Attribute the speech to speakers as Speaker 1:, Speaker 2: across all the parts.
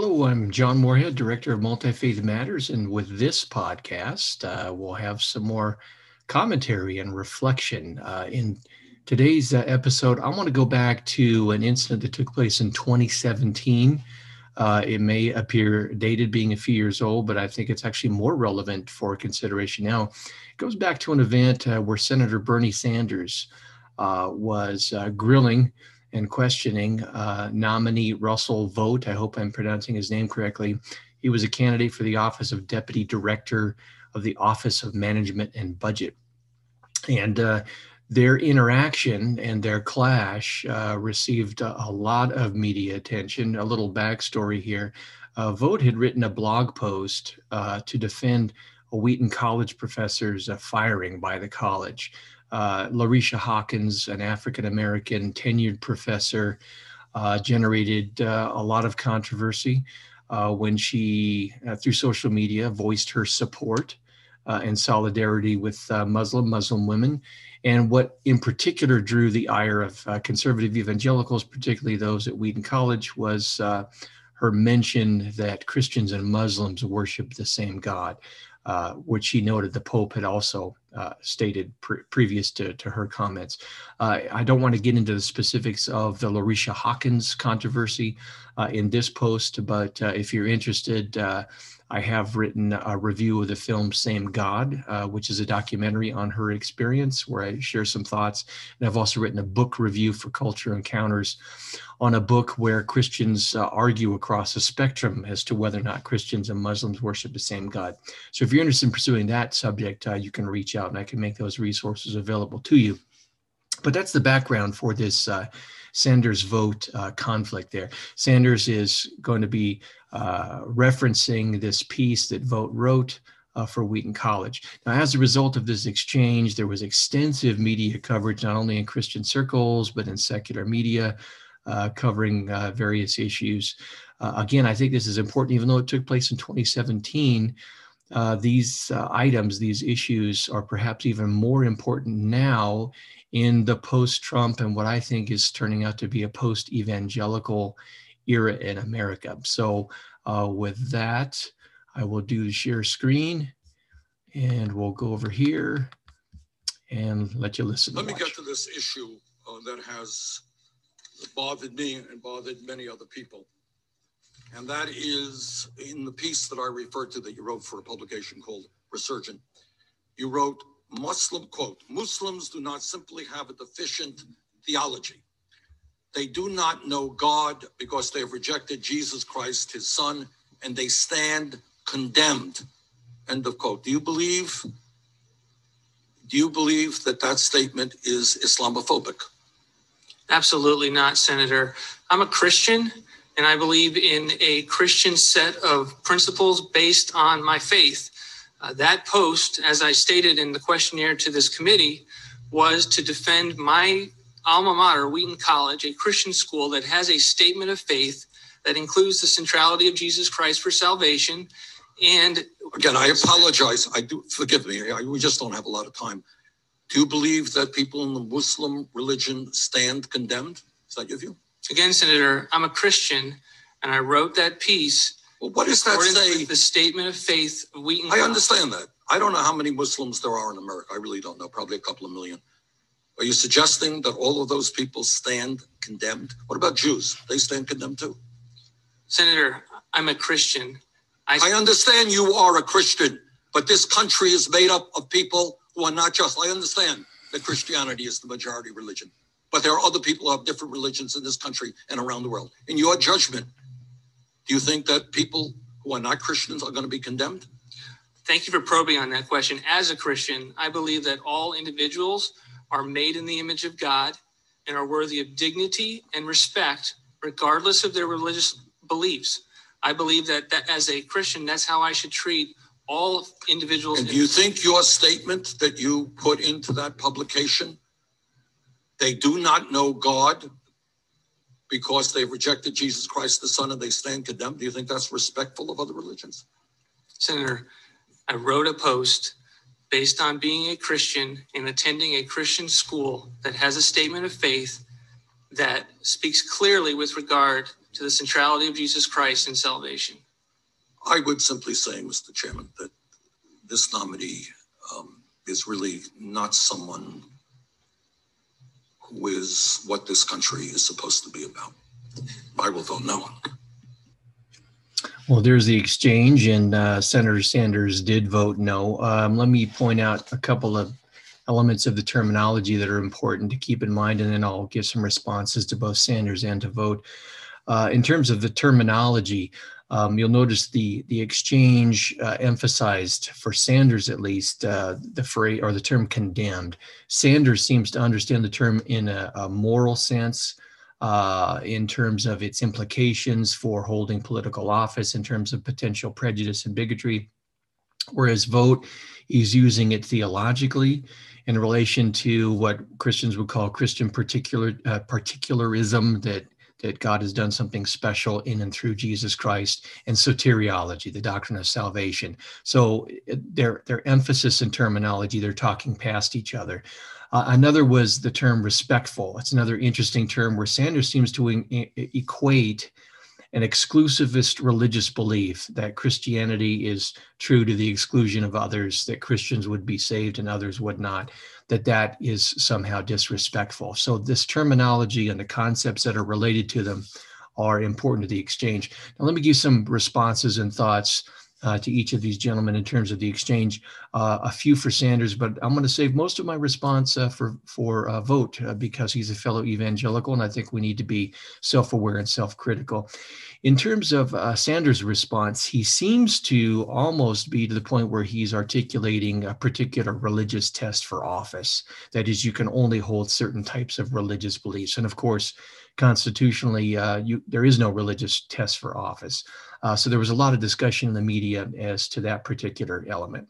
Speaker 1: Hello, I'm John Morehead, Director of Multi Faith Matters, and with this podcast, uh, we'll have some more commentary and reflection. Uh, in today's uh, episode, I want to go back to an incident that took place in 2017. Uh, it may appear dated, being a few years old, but I think it's actually more relevant for consideration now. It goes back to an event uh, where Senator Bernie Sanders uh, was grilling and questioning uh, nominee Russell Vought. I hope I'm pronouncing his name correctly. He was a candidate for the office of Deputy Director of the Office of Management and Budget. And uh, their interaction and their clash uh, received a, lot of media attention. A little backstory here. Uh, had written a blog post uh, to defend a Wheaton College professor's uh, firing by the college uh, Larycia Hawkins, an African American tenured professor, uh, generated uh, a lot of controversy uh, when she, uh, through social media, voiced her support uh, and solidarity with Muslim Muslim women. And what in particular drew the ire of conservative evangelicals, particularly those at Wheaton College, was her mention that Christians and Muslims worship the same God uh, which she noted the Pope had also uh, stated pre- previous to, to her comments. Uh, I don't want to get into the specifics of the Larycia Hawkins controversy uh, in this post, but uh, if you're interested, uh, I have written a review of the film Same God, uh, which is a documentary on her experience where I share some thoughts. And I've also written a book review for Culture Encounters on a book where Christians uh, argue across a spectrum as to whether or not Christians and Muslims worship the same God. So if you're interested in pursuing that subject, uh, you can reach out and I can make those resources available to you. But that's the background for this uh, Sanders Vought uh, conflict there. Sanders is going to be uh, referencing this piece that Vought wrote uh, for Wheaton College. Now, as a result of this exchange, there was extensive media coverage, not only in Christian circles, but in secular media, uh, covering uh, various issues. Uh, again, I think this is important, even though it took place in 2017. Uh, these uh, items, these issues are perhaps even more important now in the post Trump and what I think is turning out to be a post evangelical era in America. So, uh, with that, I will do the share screen and we'll go over here and let you listen.
Speaker 2: Let me get to this issue uh, that has bothered me and bothered many other people. And that is in the piece that I referred to that you wrote for a publication called Resurgent. You wrote, Muslim quote, Muslims do not simply have a deficient theology. They do not know God because they have rejected Jesus Christ, his son, and they stand condemned. End of quote. Do you believe? Do you believe that that statement is Islamophobic?
Speaker 3: Absolutely not, Senator. I'm a Christian and I believe in a Christian set of principles based on my faith. Uh, that post, as I stated in the questionnaire to this committee, was to defend my alma mater, Wheaton College, a Christian school that has a statement of faith that includes the centrality of Jesus Christ for salvation. And
Speaker 2: again, I apologize. I do forgive me. I, we just don't have a lot of time. Do you believe that people in the Muslim religion stand condemned? Is that your view?
Speaker 3: Again, Senator, I'm a Christian, and I wrote that piece
Speaker 2: well, what does that say?
Speaker 3: The statement of faith of Wheaton.
Speaker 2: I understand that. I don't know how many Muslims there are in America. I really don't know. Probably a couple of million. Are you suggesting that all of those people stand condemned? What about Jews? They stand condemned too.
Speaker 3: Senator, I'm a Christian.
Speaker 2: I, I understand you are a Christian, but this country is made up of people who are not just. I understand that Christianity is the majority religion, but there are other people who have different religions in this country and around the world. In your judgment, do you think that people who are not Christians are going to be condemned?
Speaker 3: Thank you for probing on that question. As a Christian, I believe that all individuals are made in the image of God and are worthy of dignity and respect, regardless of their religious beliefs. I believe that, that as a Christian, that's how I should treat all individuals.
Speaker 2: And do you think your statement that you put into that publication, they do not know God because they've rejected Jesus Christ the Son and they stand condemned, do you think that's respectful of other religions?
Speaker 3: Senator, I wrote a post based on being a Christian and attending a Christian school that has a statement of faith that speaks clearly with regard to the centrality of Jesus Christ and salvation.
Speaker 2: I would simply say, Mr. Chairman, that this nominee um, is really not someone is what this country is supposed to be about. I will vote no.
Speaker 1: Well, there's the exchange, and uh, Senator Sanders did vote no. Um, let me point out a couple of elements of the terminology that are important to keep in mind, and then I'll give some responses to both Sanders and to Vought. Uh, in terms of the terminology, um, you'll notice the the exchange uh, emphasized for Sanders at least uh, the phrase or the term condemned. Sanders seems to understand the term in a, a moral sense, uh, in terms of its implications for holding political office, in terms of potential prejudice and bigotry. Whereas Vought is using it theologically in relation to what Christians would call Christian particular uh, particularism that that God has done something special in and through Jesus Christ, and soteriology, the doctrine of salvation. So their their emphasis and terminology, they're talking past each other. Uh, another was the term respectful. It's another interesting term where Sanders seems to e- equate an exclusivist religious belief that Christianity is true to the exclusion of others, that Christians would be saved and others would not, that that is somehow disrespectful. So this terminology and the concepts that are related to them are important to the exchange. Now let me give some responses and thoughts uh, to each of these gentlemen in terms of the exchange. Uh, a few for Sanders, but I'm going to save most of my response uh, for for uh, Vought uh, because he's a fellow evangelical, and I think we need to be self-aware and self-critical. In terms of uh, Sanders' response, he seems to almost be to the point where he's articulating a particular religious test for office. That is, you can only hold certain types of religious beliefs, and of course, constitutionally, you, there is no religious test for office. Uh, so there was a lot of discussion in the media as to that particular element.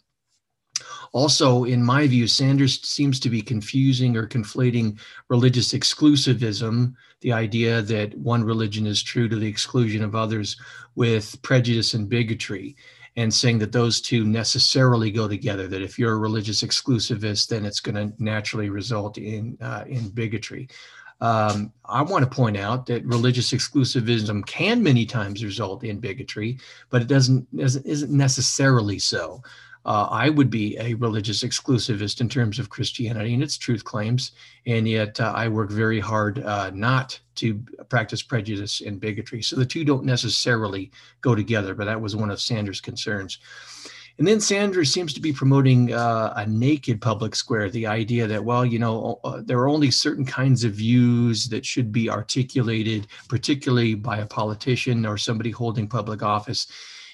Speaker 1: Also, in my view, Sanders seems to be confusing or conflating religious exclusivism, the idea that one religion is true to the exclusion of others, with prejudice and bigotry, and saying that those two necessarily go together. That if you're a religious exclusivist, then it's going to naturally result in uh, in bigotry. Um, I want to point out that religious exclusivism can many times result in bigotry, but it doesn't isn't necessarily so. Uh, I would be a religious exclusivist in terms of Christianity and its truth claims, and yet uh, I work very hard uh, not to practice prejudice and bigotry. So the two don't necessarily go together, but that was one of Sanders' concerns. And then Sanders seems to be promoting uh, a naked public square, the idea that, well, you know, uh, there are only certain kinds of views that should be articulated, particularly by a politician or somebody holding public office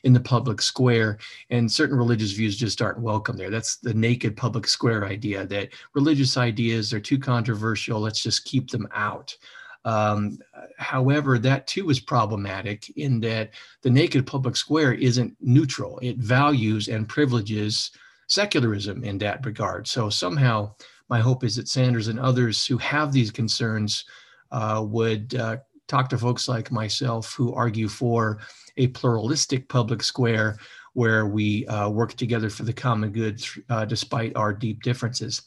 Speaker 1: in the public square, and certain religious views just aren't welcome there. That's the naked public square idea that religious ideas are too controversial, let's just keep them out. Um, however, that too is problematic in that the naked public square isn't neutral. It values and privileges secularism in that regard. So somehow, my hope is that Sanders and others who have these concerns uh, would uh, talk to folks like myself who argue for a pluralistic public square where we uh, work together for the common good uh, despite our deep differences.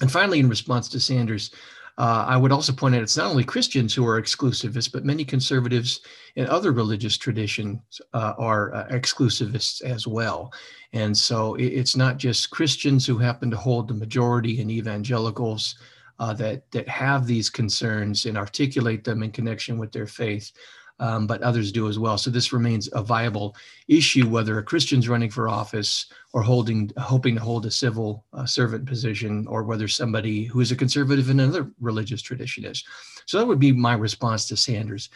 Speaker 1: And finally, in response to Sanders' Uh, I would also point out it's not only Christians who are exclusivists, but many conservatives in other religious traditions uh, are uh, exclusivists as well. And so it, it's not just Christians who happen to hold the majority in evangelicals uh, that that have these concerns and articulate them in connection with their faith um, but others do as well. So this remains a viable issue, whether a Christian's running for office or holding, hoping to hold a civil uh, servant position, or whether somebody who is a conservative in another religious tradition is. So that would be my response to Sanders.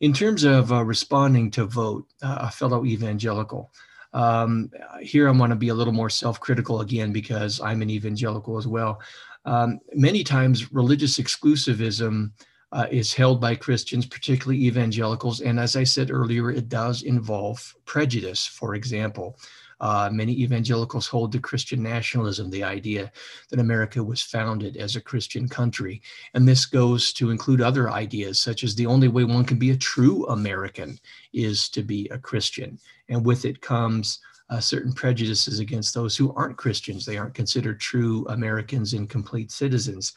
Speaker 1: In terms of uh, responding to Vought, uh, a fellow evangelical. Um, here I want to be a little more self-critical again because I'm an evangelical as well. Um, many times, religious exclusivism uh, is held by Christians, particularly evangelicals. And as I said earlier, it does involve prejudice. For example, uh, many evangelicals hold to Christian nationalism, the idea that America was founded as a Christian country. And this goes to include other ideas, such as the only way one can be a true American is to be a Christian. And with it comes uh, certain prejudices against those who aren't Christians. They aren't considered true Americans and complete citizens.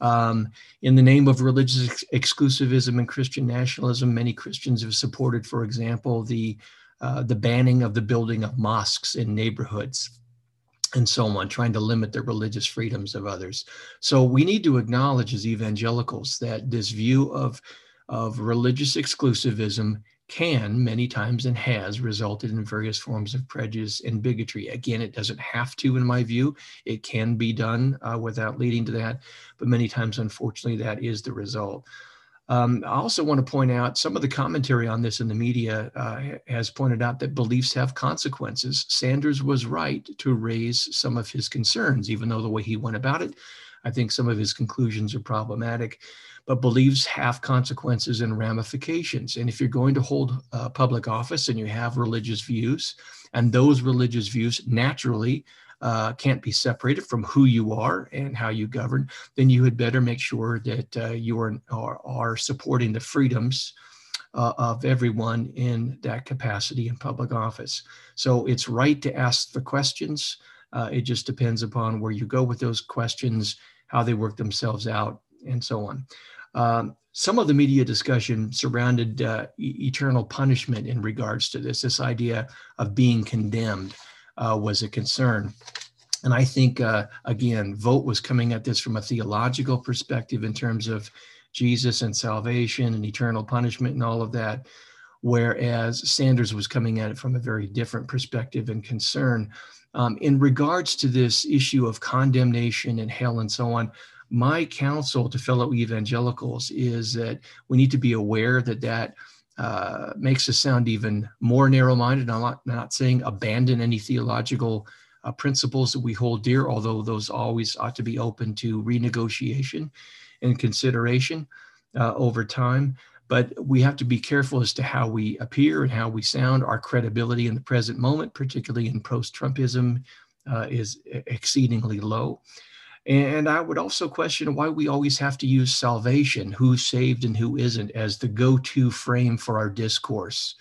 Speaker 1: Um, in the name of religious ex- exclusivism and Christian nationalism, many Christians have supported, for example, the uh, the banning of the building of mosques in neighborhoods and so on, trying to limit the religious freedoms of others. So we need to acknowledge as evangelicals that this view of, of religious exclusivism can many times and has resulted in various forms of prejudice and bigotry. Again, it doesn't have to, in my view. It can be done uh, without leading to that, but many times, unfortunately, that is the result. Um, I also want to point out some of the commentary on this in the media uh, has pointed out that beliefs have consequences. Sanders was right to raise some of his concerns, even though the way he went about it, I think some of his conclusions are problematic. But beliefs have consequences and ramifications. And if you're going to hold uh, public office and you have religious views, and those religious views naturally uh, can't be separated from who you are and how you govern, then you had better make sure that uh, you are, are, are, supporting the freedoms uh, of everyone in that capacity in public office. So it's right to ask the questions. Uh, it just depends upon where you go with those questions, how they work themselves out, and so on. Um, some of the media discussion surrounded uh, e- eternal punishment in regards to this, this idea of being condemned uh, was a concern. And I think, uh, again, Vought was coming at this from a theological perspective in terms of Jesus and salvation and eternal punishment and all of that, whereas Sanders was coming at it from a very different perspective and concern. Um, in regards to this issue of condemnation and hell and so on, my counsel to fellow evangelicals is that we need to be aware that that uh, makes us sound even more narrow minded. I'm not, not saying abandon any theological uh, principles that we hold dear, although those always ought to be open to renegotiation and consideration uh, over time. But we have to be careful as to how we appear and how we sound. Our credibility in the present moment, particularly in post Trumpism, uh, is exceedingly low. And I would also question why we always have to use salvation, who's saved and who isn't, as the go to frame for our discourse.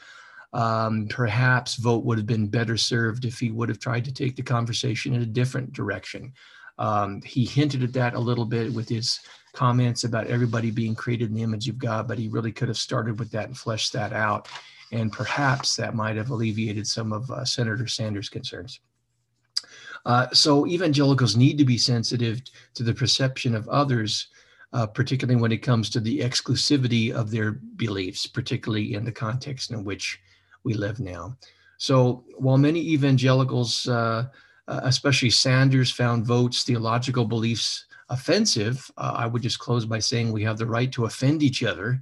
Speaker 1: Um, perhaps Vought would have been better served if he would have tried to take the conversation in a different direction. Um, he hinted at that a little bit with his comments about everybody being created in the image of God, but he really could have started with that and fleshed that out. And perhaps that might have alleviated some of uh, Senator Sanders' concerns. Uh, so evangelicals need to be sensitive to the perception of others, uh, particularly when it comes to the exclusivity of their beliefs, particularly in the context in which we live now. So while many evangelicals, uh, uh especially Sanders, found Vought's, theological beliefs offensive, uh, I would just close by saying we have the right to offend each other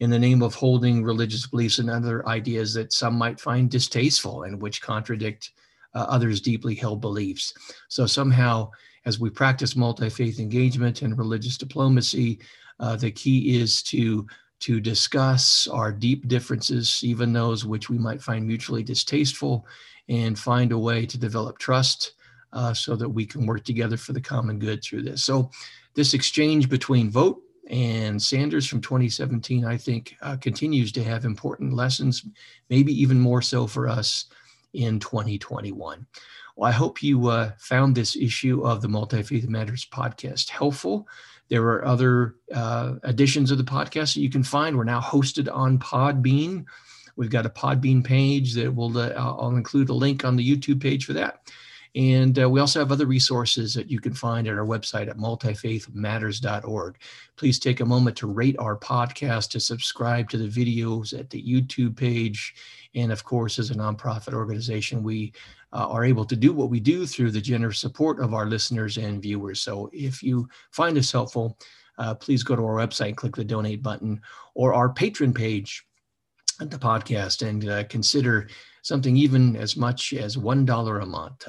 Speaker 1: in the name of holding religious beliefs and other ideas that some might find distasteful and which contradict uh, others' deeply held beliefs. So somehow, as we practice multi-faith engagement and religious diplomacy, uh, the key is to to discuss our deep differences, even those which we might find mutually distasteful, and find a way to develop trust uh, so that we can work together for the common good through this. So, this exchange between Vought and Sanders from 2017, I think, uh, continues to have important lessons, maybe even more so for us in 2021. Well, I hope you uh, found this issue of the Multi Faith Matters podcast helpful. There are other uh, editions of the podcast that you can find. We're now hosted on Podbean. We've got a Podbean page that will, uh, I'll include a link on the YouTube page for that. And uh, we also have other resources that you can find at our website at multifaithmatters.org. Please take a moment to rate our podcast, to subscribe to the videos at the YouTube page. And of course, as a nonprofit organization, we uh, are able to do what we do through the generous support of our listeners and viewers. So if you find this helpful, uh, please go to our website, and click the donate button, or our Patreon page at the podcast and uh, consider something even as much as $1 a month.